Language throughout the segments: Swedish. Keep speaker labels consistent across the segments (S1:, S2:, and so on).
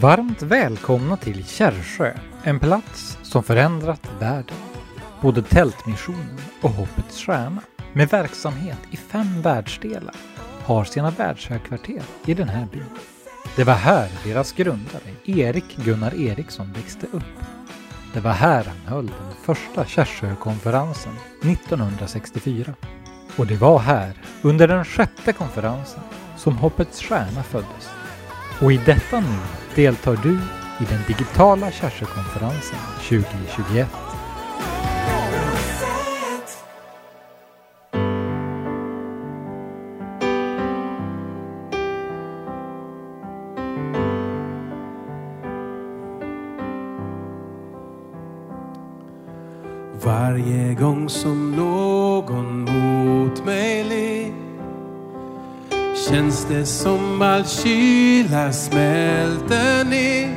S1: Varmt välkomna till Kärrsjö, en plats som förändrat världen. Både Tältmissionen och Hoppets Stjärna, med verksamhet i fem världsdelar, har sina världshögkvarter i den här byn. Det var här deras grundare, Erik Gunnar Eriksson, växte upp. Det var här han höll den första Kärrsjökonferensen 1964. Och det var här, under den sjätte konferensen, som Hoppets Stjärna föddes. Och i detta nu deltar du i den digitala Kärrsjökonferensen 2021.
S2: Varje gång som någon känns det som all kyla smälter ner.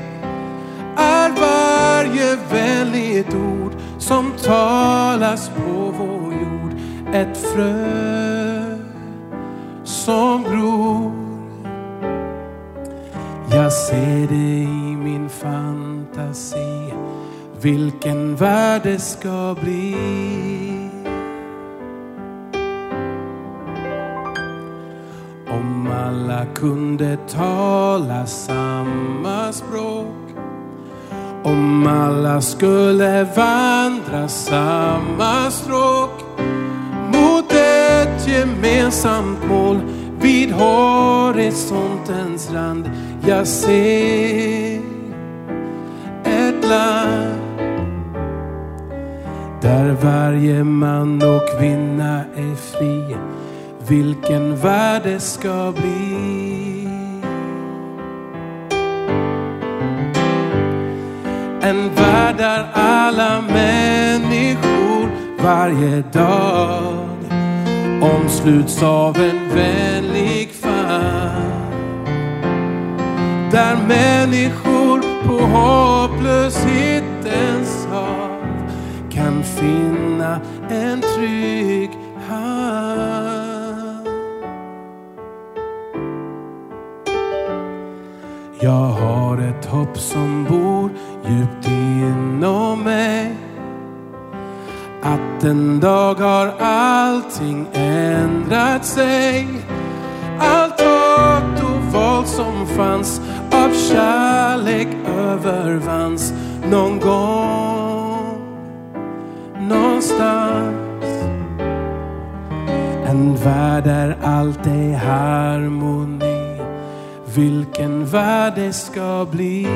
S2: Är varje vänligt ord som talas på vår jord ett frö som gror. Jag ser det i min fantasi vilken värld det ska bli. Kunde tala samma språk. Om alla skulle vandra samma stråk mot ett gemensamt mål vid horisontens rand. Jag ser ett land där varje man och kvinna är fri. Vilken värld det ska bli. En värld där alla människor varje dag omsluts av en vänlig famn. Där människor på hopplöshetens hav kan finna en trygg hamn. Jag har ett hopp som bor Den dag har allting ändrat sig. Allt hat och våld som fanns av kärlek övervanns någon gång, någonstans. En värld där allt är harmoni. Vilken värld det ska bli.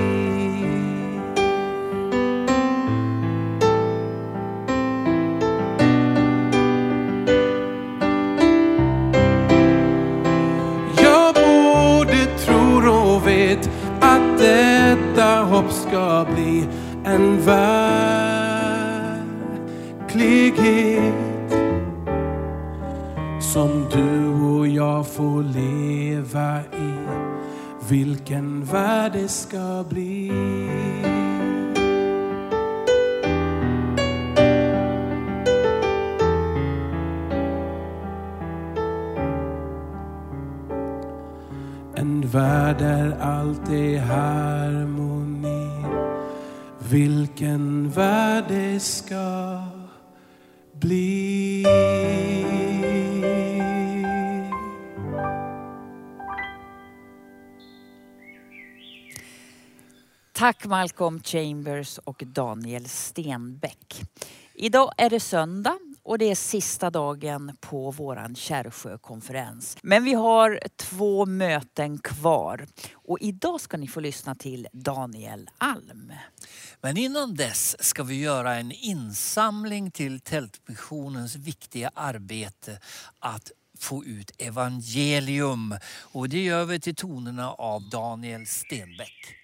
S3: Tack Malcolm Chambers och Daniel Stenbeck. Idag är det söndag och det är sista dagen på våran Kärrsjökonferens. Men vi har två möten kvar och idag ska ni få lyssna till Daniel Alm.
S4: Men innan dess ska vi göra en insamling till Tältmissionens viktiga arbete att få ut evangelium. Och det gör vi till tonerna av Daniel Stenbeck.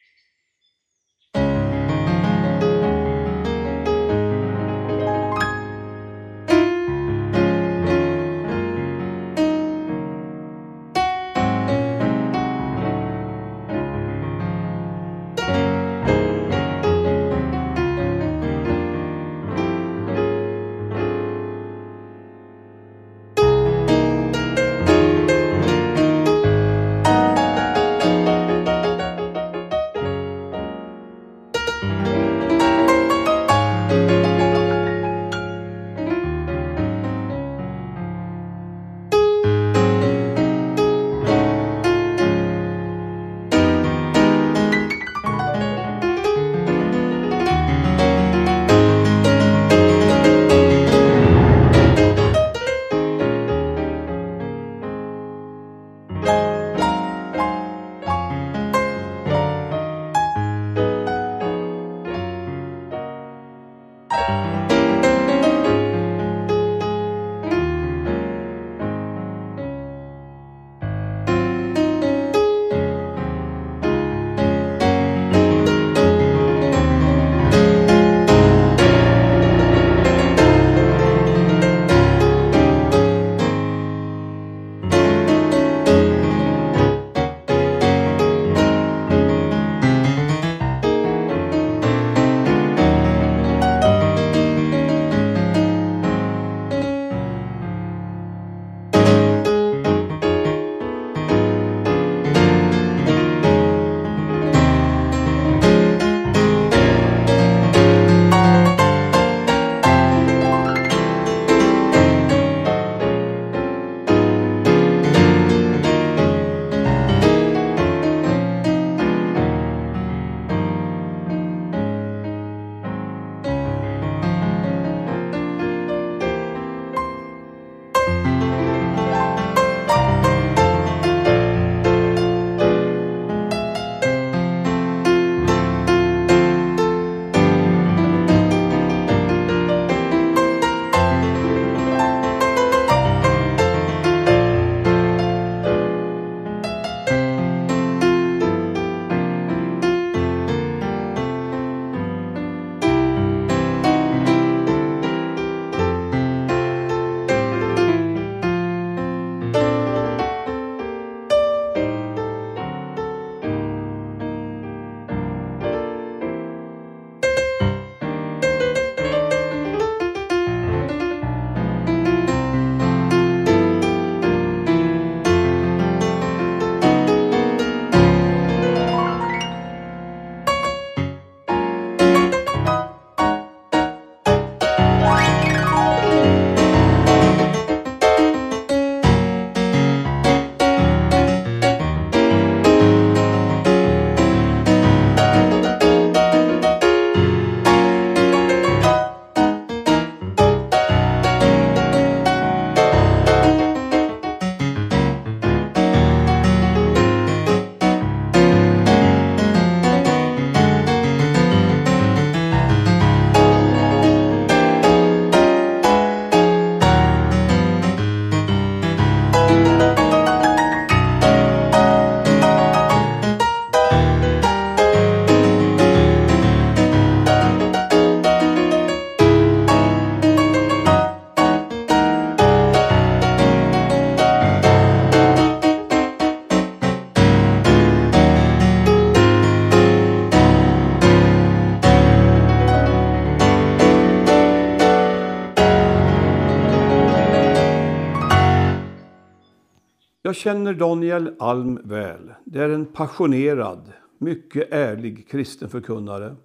S5: Känner Daniel Alm väl. Det är en passionerad, mycket ärlig kristen förkunnare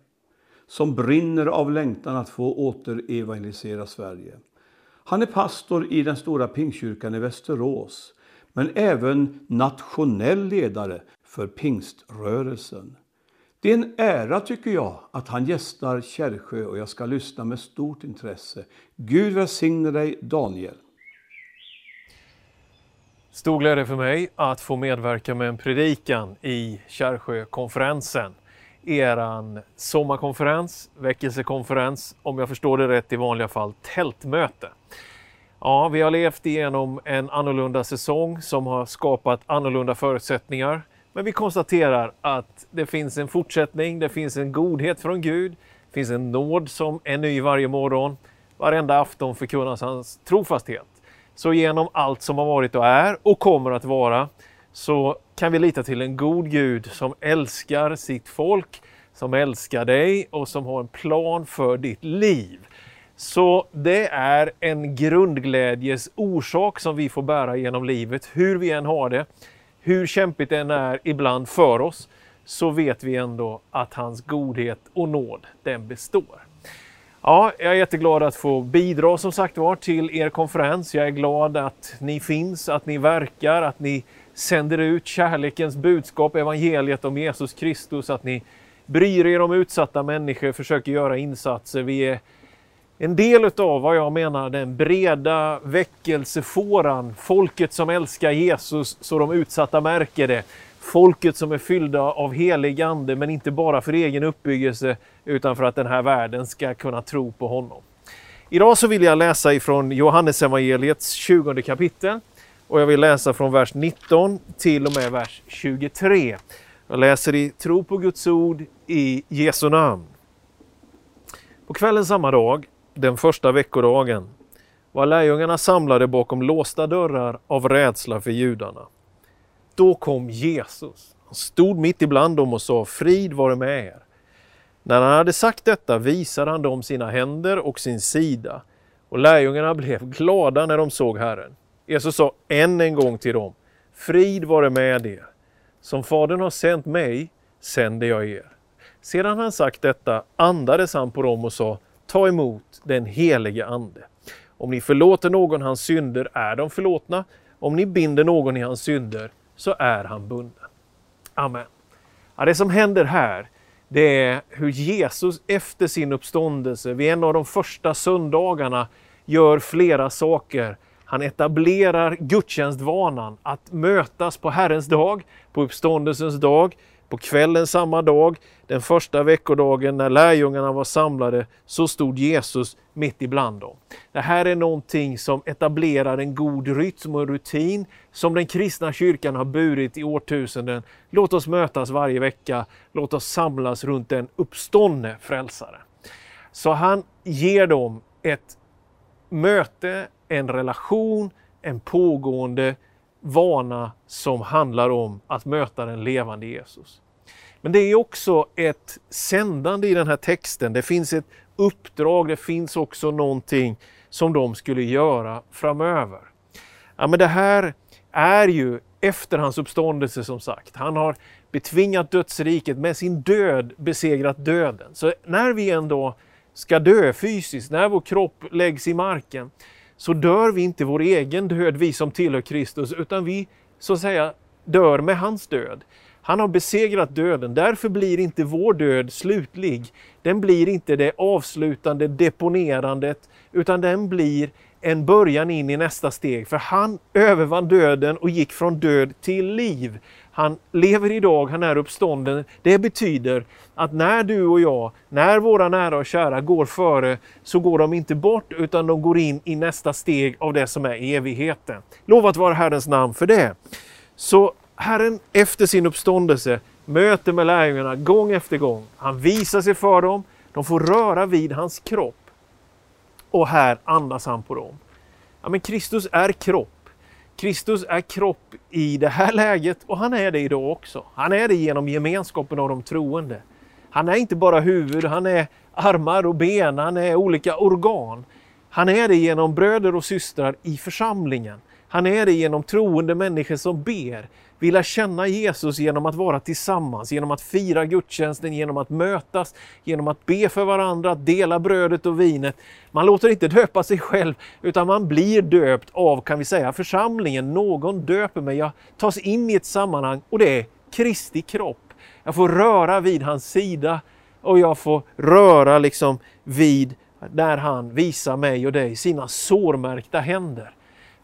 S5: som brinner av längtan att få återevangelisera Sverige. Han är pastor i den stora pingkyrkan i Västerås men även nationell ledare för pingströrelsen. Det är en ära tycker jag att han gästar Kärrsjö och jag ska lyssna med stort intresse. Gud välsigne dig Daniel.
S6: Stor glädje för mig att få medverka med en predikan i Kärrsjökonferensen. Eran sommarkonferens, väckelsekonferens, om jag förstår det rätt i vanliga fall tältmöte. Ja, vi har levt igenom en annorlunda säsong som har skapat annorlunda förutsättningar. Men vi konstaterar att det finns en fortsättning, det finns en godhet från Gud, det finns en nåd som är ny varje morgon. Varenda afton förkunnas hans trofasthet. Så genom allt som har varit och är och kommer att vara så kan vi lita till en god Gud som älskar sitt folk, som älskar dig och som har en plan för ditt liv. Så det är en grundglädjes orsak som vi får bära genom livet, hur vi än har det. Hur kämpigt det än är ibland för oss, så vet vi ändå att hans godhet och nåd, den består. Ja, jag är jätteglad att få bidra som sagt var till er konferens. Jag är glad att ni finns, att ni verkar, att ni sänder ut kärlekens budskap, evangeliet om Jesus Kristus, att ni bryr er om utsatta människor, försöker göra insatser. Vi är en del utav vad jag menar den breda väckelsefåran, folket som älskar Jesus så de utsatta märker det. Folket som är fyllda av helig ande, men inte bara för egen uppbyggelse utan för att den här världen ska kunna tro på honom. Idag så vill jag läsa ifrån Johannesevangeliets 20 kapitel och jag vill läsa från vers 19 till och med vers 23. Jag läser i tro på Guds ord i Jesu namn. På kvällen samma dag, den första veckodagen, var lärjungarna samlade bakom låsta dörrar av rädsla för judarna. Då kom Jesus. Han stod mitt ibland dem och sa frid vare med er. När han hade sagt detta visade han dem sina händer och sin sida och lärjungarna blev glada när de såg Herren. Jesus sa än en gång till dem, frid vare med er. Som Fadern har sänt mig sänder jag er. Sedan han sagt detta andades han på dem och sa, ta emot den helige Ande. Om ni förlåter någon hans synder är de förlåtna. Om ni binder någon i hans synder så är han bunden. Amen. Ja, det som händer här, det är hur Jesus efter sin uppståndelse, vid en av de första söndagarna, gör flera saker. Han etablerar gudstjänstvanan att mötas på Herrens dag, på uppståndelsens dag, på kvällen samma dag, den första veckodagen när lärjungarna var samlade, så stod Jesus mitt ibland dem. Det här är någonting som etablerar en god rytm och rutin som den kristna kyrkan har burit i årtusenden. Låt oss mötas varje vecka, låt oss samlas runt den uppståndne frälsare. Så han ger dem ett möte, en relation, en pågående vana som handlar om att möta den levande Jesus. Men det är också ett sändande i den här texten. Det finns ett uppdrag, det finns också någonting som de skulle göra framöver. Ja, men det här är ju efter hans uppståndelse som sagt. Han har betvingat dödsriket med sin död besegrat döden. Så när vi ändå ska dö fysiskt, när vår kropp läggs i marken, så dör vi inte vår egen död, vi som tillhör Kristus, utan vi så att säga dör med hans död. Han har besegrat döden, därför blir inte vår död slutlig. Den blir inte det avslutande deponerandet, utan den blir en början in i nästa steg. För han övervann döden och gick från död till liv. Han lever idag, han är uppstånden. Det betyder att när du och jag, när våra nära och kära går före, så går de inte bort utan de går in i nästa steg av det som är evigheten. Lovat vara Herrens namn för det. Så Herren efter sin uppståndelse möter med lärjungarna gång efter gång. Han visar sig för dem, de får röra vid hans kropp. Och här andas han på dem. Ja, men Kristus är kropp. Kristus är kropp i det här läget och han är det idag också. Han är det genom gemenskapen av de troende. Han är inte bara huvud, han är armar och ben, han är olika organ. Han är det genom bröder och systrar i församlingen. Han är det genom troende människor som ber. Vi lär känna Jesus genom att vara tillsammans, genom att fira gudstjänsten, genom att mötas, genom att be för varandra, att dela brödet och vinet. Man låter inte döpa sig själv, utan man blir döpt av, kan vi säga, församlingen. Någon döper mig, jag tas in i ett sammanhang och det är Kristi kropp. Jag får röra vid hans sida och jag får röra liksom vid där han visar mig och dig sina sårmärkta händer.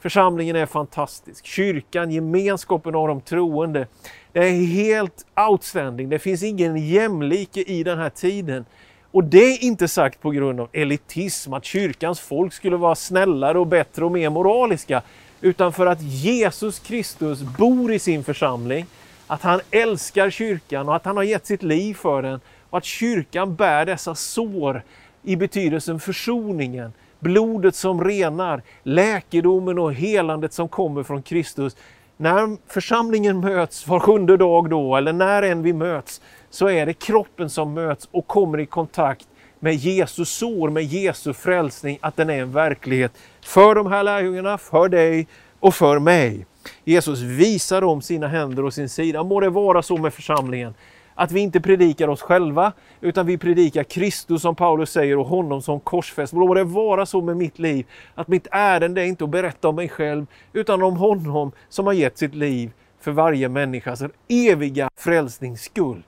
S6: Församlingen är fantastisk. Kyrkan, gemenskapen av de troende. Det är helt outstanding. Det finns ingen jämlike i den här tiden. Och det är inte sagt på grund av elitism, att kyrkans folk skulle vara snällare och bättre och mer moraliska. Utan för att Jesus Kristus bor i sin församling, att han älskar kyrkan och att han har gett sitt liv för den. Och att kyrkan bär dessa sår i betydelsen försoningen, blodet som renar, läkedomen och helandet som kommer från Kristus. När församlingen möts var sjunde dag då, eller när än vi möts, så är det kroppen som möts och kommer i kontakt med Jesus sår, med Jesu frälsning, att den är en verklighet för de här lärjungarna, för dig och för mig. Jesus visar dem sina händer och sin sida. Må det vara så med församlingen att vi inte predikar oss själva, utan vi predikar Kristus som Paulus säger och honom som korsfäst. Må det vara så med mitt liv, att mitt ärende är inte att berätta om mig själv, utan om honom som har gett sitt liv för varje människas eviga frälsnings skull.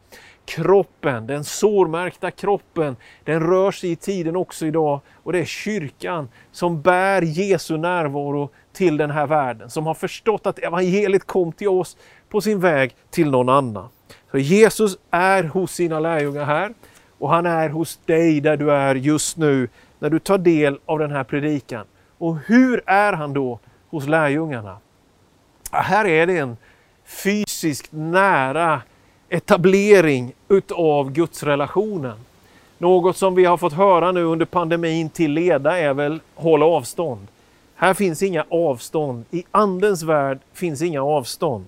S6: Kroppen, den sårmärkta kroppen, den rör sig i tiden också idag och det är kyrkan som bär Jesu närvaro till den här världen, som har förstått att evangeliet kom till oss på sin väg till någon annan. Så Jesus är hos sina lärjungar här och han är hos dig där du är just nu när du tar del av den här predikan. Och hur är han då hos lärjungarna? Ja, här är det en fysiskt nära etablering utav gudsrelationen. Något som vi har fått höra nu under pandemin till leda är väl håll avstånd. Här finns inga avstånd. I Andens värld finns inga avstånd.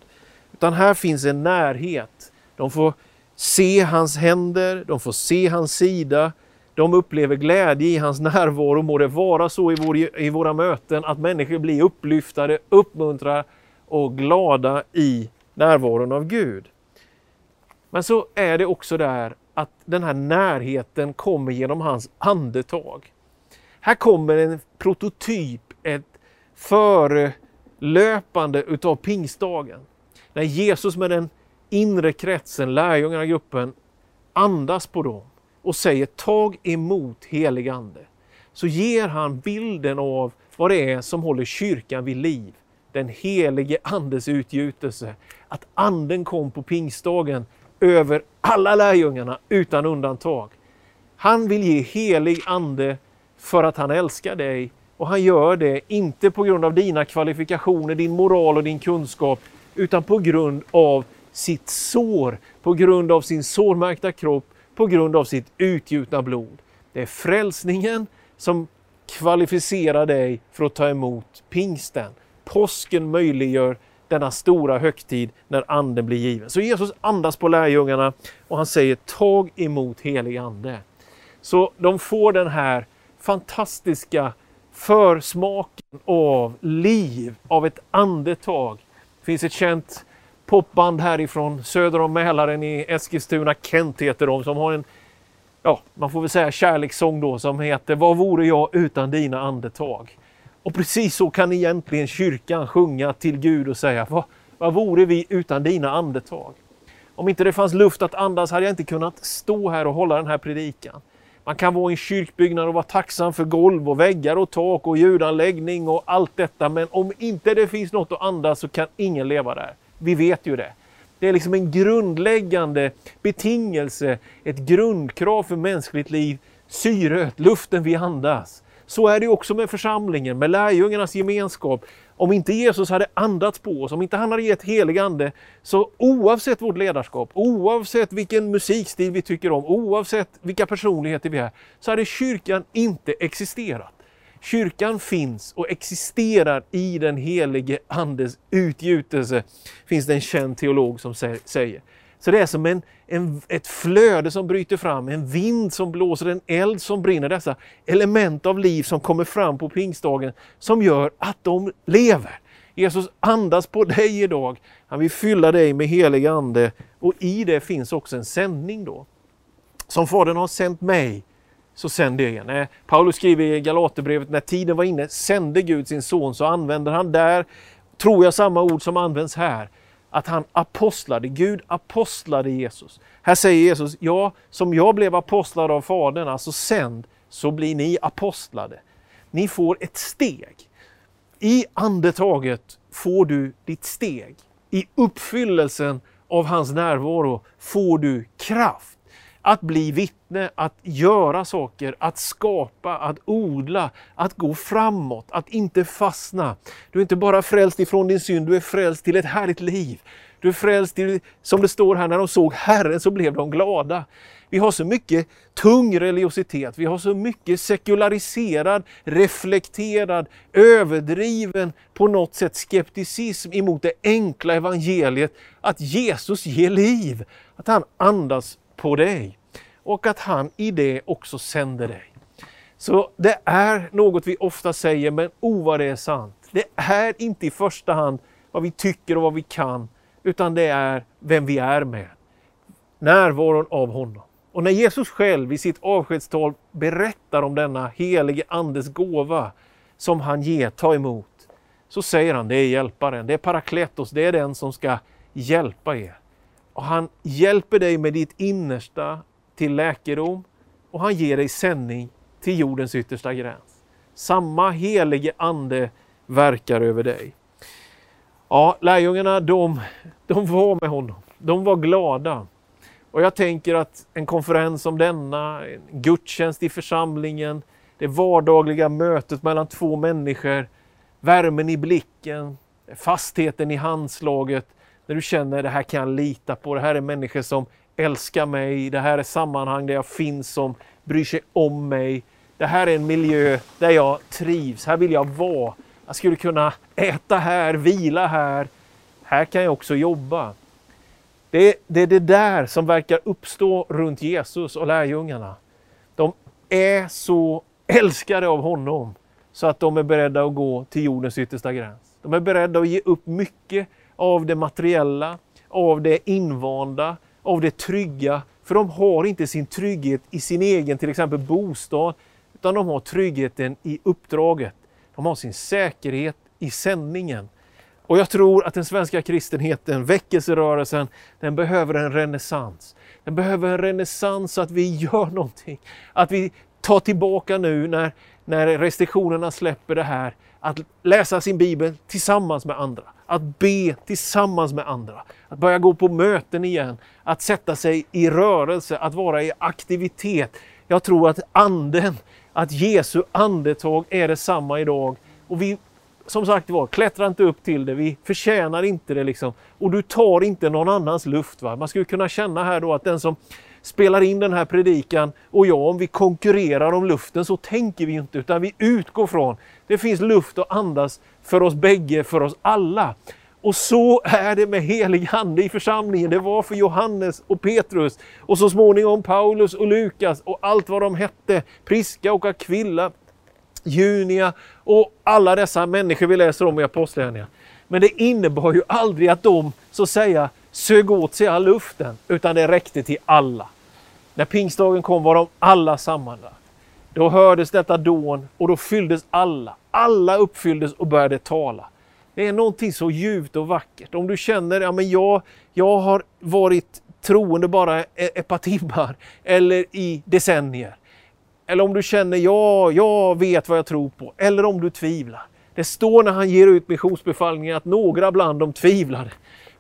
S6: Utan här finns en närhet. De får se hans händer, de får se hans sida, de upplever glädje i hans närvaro. Må det vara så i, vår, i våra möten att människor blir upplyftade, uppmuntrade och glada i närvaron av Gud. Men så är det också där att den här närheten kommer genom hans andetag. Här kommer en prototyp, ett förelöpande utav pingstdagen. När Jesus med den inre kretsen, lärjungarna gruppen, andas på dem och säger tag emot helig ande. Så ger han bilden av vad det är som håller kyrkan vid liv. Den helige andes utgjutelse. Att anden kom på pingstdagen över alla lärjungarna utan undantag. Han vill ge helig ande för att han älskar dig och han gör det inte på grund av dina kvalifikationer, din moral och din kunskap utan på grund av sitt sår, på grund av sin sårmärkta kropp, på grund av sitt utgjutna blod. Det är frälsningen som kvalificerar dig för att ta emot pingsten. Påsken möjliggör denna stora högtid när anden blir given. Så Jesus andas på lärjungarna och han säger tag emot helig ande. Så de får den här fantastiska försmaken av liv, av ett andetag. Det finns ett känt popband härifrån söder om Mälaren i Eskilstuna, Kent heter de, som har en, ja, man får väl säga kärlekssång då som heter Vad vore jag utan dina andetag? Och precis så kan egentligen kyrkan sjunga till Gud och säga vad, vad vore vi utan dina andetag? Om inte det fanns luft att andas hade jag inte kunnat stå här och hålla den här predikan. Man kan vara i en kyrkbyggnad och vara tacksam för golv och väggar och tak och ljudanläggning och allt detta. Men om inte det finns något att andas så kan ingen leva där. Vi vet ju det. Det är liksom en grundläggande betingelse, ett grundkrav för mänskligt liv. Syret, luften vi andas. Så är det också med församlingen, med lärjungarnas gemenskap. Om inte Jesus hade andats på oss, om inte han hade gett helig ande, så oavsett vårt ledarskap, oavsett vilken musikstil vi tycker om, oavsett vilka personligheter vi är, så hade kyrkan inte existerat. Kyrkan finns och existerar i den helige Andes utgjutelse, finns det en känd teolog som säger. Så det är som en, en, ett flöde som bryter fram, en vind som blåser, en eld som brinner. Dessa element av liv som kommer fram på pingstdagen som gör att de lever. Jesus andas på dig idag. Han vill fylla dig med helig ande och i det finns också en sändning då. Som Fadern har sänt mig, så sänder jag igen. Eh, Paulus skriver i Galaterbrevet, när tiden var inne sände Gud sin son, så använder han där, tror jag, samma ord som används här. Att han apostlade, Gud apostlade Jesus. Här säger Jesus, ja, som jag blev apostlad av Fadern, alltså sänd, så blir ni apostlade. Ni får ett steg. I andetaget får du ditt steg. I uppfyllelsen av hans närvaro får du kraft. Att bli vittne, att göra saker, att skapa, att odla, att gå framåt, att inte fastna. Du är inte bara frälst ifrån din synd, du är frälst till ett härligt liv. Du är frälst till, som det står här, när de såg Herren så blev de glada. Vi har så mycket tung religiositet, vi har så mycket sekulariserad, reflekterad, överdriven, på något sätt skepticism emot det enkla evangeliet att Jesus ger liv, att han andas på dig och att han i det också sänder dig. Så det är något vi ofta säger, men o vad det är sant. Det är inte i första hand vad vi tycker och vad vi kan, utan det är vem vi är med. Närvaron av honom. Och när Jesus själv i sitt avskedstal berättar om denna helige Andes gåva som han ger, ta emot, så säger han det är hjälparen, det är parakletos, det är den som ska hjälpa er. Och han hjälper dig med ditt innersta till läkedom och han ger dig sändning till jordens yttersta gräns. Samma helige Ande verkar över dig. Ja, lärjungarna de, de var med honom. De var glada. Och jag tänker att en konferens som denna, en gudstjänst i församlingen, det vardagliga mötet mellan två människor, värmen i blicken, fastheten i handslaget, när du känner det här kan jag lita på, det här är människor som älskar mig, det här är sammanhang där jag finns som bryr sig om mig. Det här är en miljö där jag trivs, här vill jag vara. Jag skulle kunna äta här, vila här. Här kan jag också jobba. Det är, det är det där som verkar uppstå runt Jesus och lärjungarna. De är så älskade av honom så att de är beredda att gå till jordens yttersta gräns. De är beredda att ge upp mycket av det materiella, av det invanda, av det trygga. För de har inte sin trygghet i sin egen till exempel bostad, utan de har tryggheten i uppdraget. De har sin säkerhet i sändningen. Och jag tror att den svenska kristenheten, väckelserörelsen, den behöver en renässans. Den behöver en renässans så att vi gör någonting. Att vi tar tillbaka nu när, när restriktionerna släpper det här, att läsa sin bibel tillsammans med andra. Att be tillsammans med andra. Att börja gå på möten igen. Att sätta sig i rörelse, att vara i aktivitet. Jag tror att anden, att Jesu andetag är detsamma idag. Och vi som sagt var, klättra inte upp till det, vi förtjänar inte det liksom. Och du tar inte någon annans luft. Va? Man skulle kunna känna här då att den som spelar in den här predikan och jag, om vi konkurrerar om luften så tänker vi inte utan vi utgår från det finns luft att andas för oss bägge, för oss alla. Och så är det med helig Ande i församlingen. Det var för Johannes och Petrus och så småningom Paulus och Lukas och allt vad de hette. Priska och Aquilla, Junia och alla dessa människor vi läser om i Apostlagärningarna. Men det innebar ju aldrig att de så att säga sög åt sig all luften, utan det räckte till alla. När pingstdagen kom var de alla sammanlagda. Då hördes detta dån och då fylldes alla. Alla uppfylldes och började tala. Det är någonting så djupt och vackert. Om du känner, ja men jag, jag har varit troende bara e-, ett par timmar eller i decennier. Eller om du känner, ja, jag vet vad jag tror på. Eller om du tvivlar. Det står när han ger ut missionsbefallningen att några bland dem tvivlade.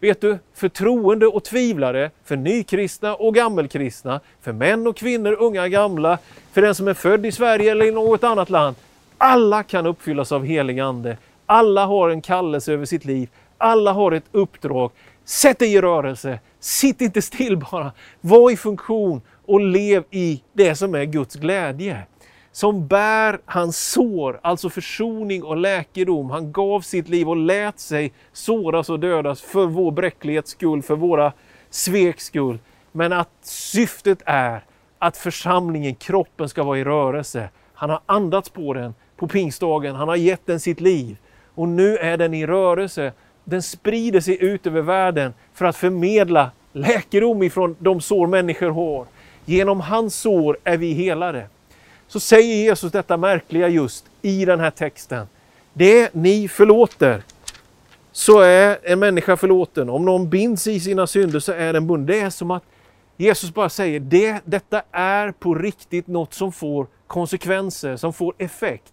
S6: Vet du, förtroende och tvivlare, för nykristna och gammelkristna, för män och kvinnor, unga, gamla, för den som är född i Sverige eller i något annat land. Alla kan uppfyllas av helig Ande. Alla har en kallelse över sitt liv. Alla har ett uppdrag. Sätt dig i rörelse. Sitt inte still bara. Var i funktion och lev i det som är Guds glädje. Som bär hans sår, alltså försoning och läkedom. Han gav sitt liv och lät sig såras och dödas för vår bräcklighets skull, för våra sveks skull. Men att syftet är att församlingen, kroppen, ska vara i rörelse. Han har andats på den på pingstdagen, han har gett den sitt liv. Och nu är den i rörelse. Den sprider sig ut över världen för att förmedla läkedom ifrån de sår människor har. Genom hans sår är vi helade. Så säger Jesus detta märkliga just i den här texten. Det ni förlåter, så är en människa förlåten. Om någon binds i sina synder så är den bunden. Det är som att Jesus bara säger, det, detta är på riktigt något som får konsekvenser, som får effekt.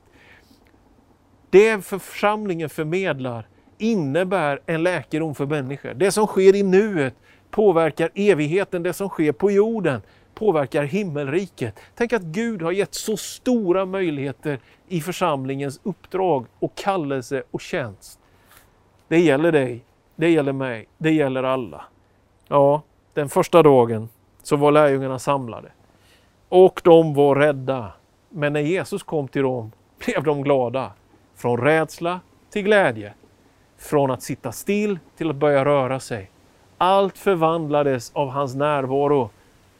S6: Det församlingen förmedlar innebär en läkedom för människor. Det som sker i nuet påverkar evigheten, det som sker på jorden påverkar himmelriket. Tänk att Gud har gett så stora möjligheter i församlingens uppdrag och kallelse och tjänst. Det gäller dig, det gäller mig, det gäller alla. Ja, den första dagen så var lärjungarna samlade. Och de var rädda. Men när Jesus kom till dem blev de glada. Från rädsla till glädje. Från att sitta still till att börja röra sig. Allt förvandlades av hans närvaro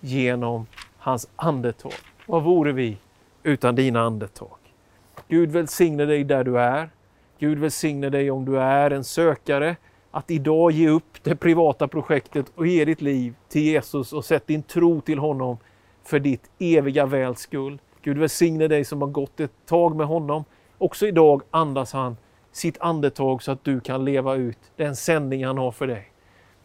S6: genom hans andetag. Vad vore vi utan dina andetag? Gud välsigne dig där du är. Gud välsigne dig om du är en sökare att idag ge upp det privata projektet och ge ditt liv till Jesus och sätt din tro till honom för ditt eviga väls skull. Gud välsigne dig som har gått ett tag med honom. Också idag andas han sitt andetag så att du kan leva ut den sändning han har för dig.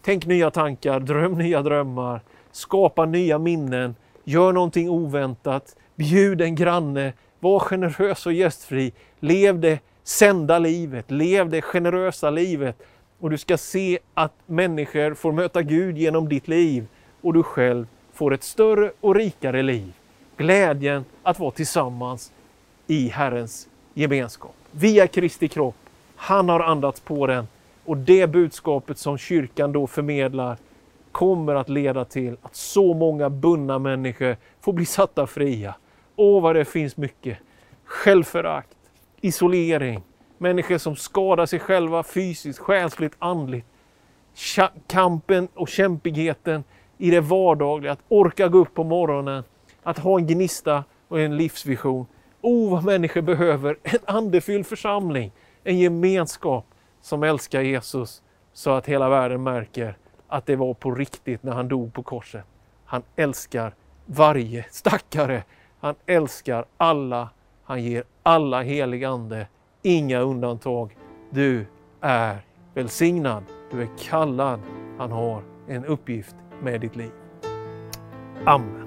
S6: Tänk nya tankar, dröm nya drömmar, skapa nya minnen, gör någonting oväntat, bjud en granne, var generös och gästfri, lev det sända livet, lev det generösa livet. Och du ska se att människor får möta Gud genom ditt liv. Och du själv får ett större och rikare liv. Glädjen att vara tillsammans i Herrens gemenskap. Via Kristi kropp. Han har andats på den. Och det budskapet som kyrkan då förmedlar kommer att leda till att så många bundna människor får bli satta fria. Åh, vad det finns mycket självförakt, isolering, människor som skadar sig själva fysiskt, själsligt, andligt. Kampen och kämpigheten i det vardagliga, att orka gå upp på morgonen, att ha en gnista och en livsvision. Oh, vad människor behöver en andefylld församling, en gemenskap som älskar Jesus så att hela världen märker att det var på riktigt när han dog på korset. Han älskar varje stackare. Han älskar alla. Han ger alla helig ande. Inga undantag. Du är välsignad. Du är kallad. Han har en uppgift med ditt liv. Amen.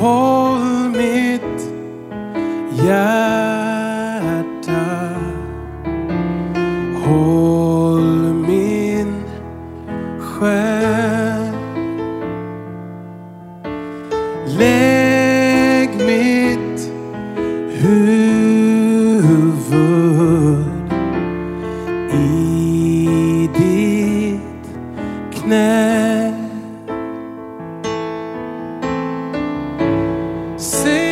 S2: Håll mitt hjärta Sim.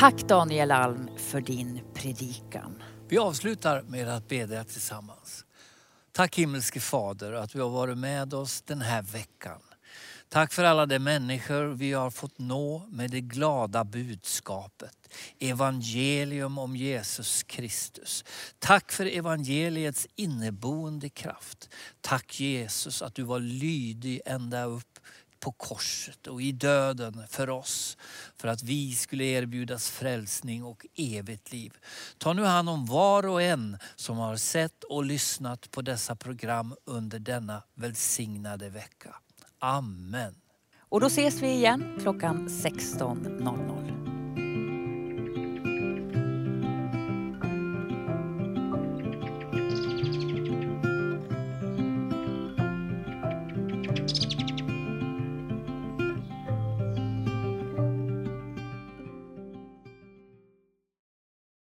S3: Tack Daniel Alm för din predikan.
S4: Vi avslutar med att bedja tillsammans. Tack himmelske Fader att du har varit med oss den här veckan. Tack för alla de människor vi har fått nå med det glada budskapet. Evangelium om Jesus Kristus. Tack för evangeliets inneboende kraft. Tack Jesus att du var lydig ända upp på korset och i döden för oss. För att vi skulle erbjudas frälsning och evigt liv. Ta nu hand om var och en som har sett och lyssnat på dessa program under denna välsignade vecka. Amen.
S3: Och då ses vi igen klockan 16.00.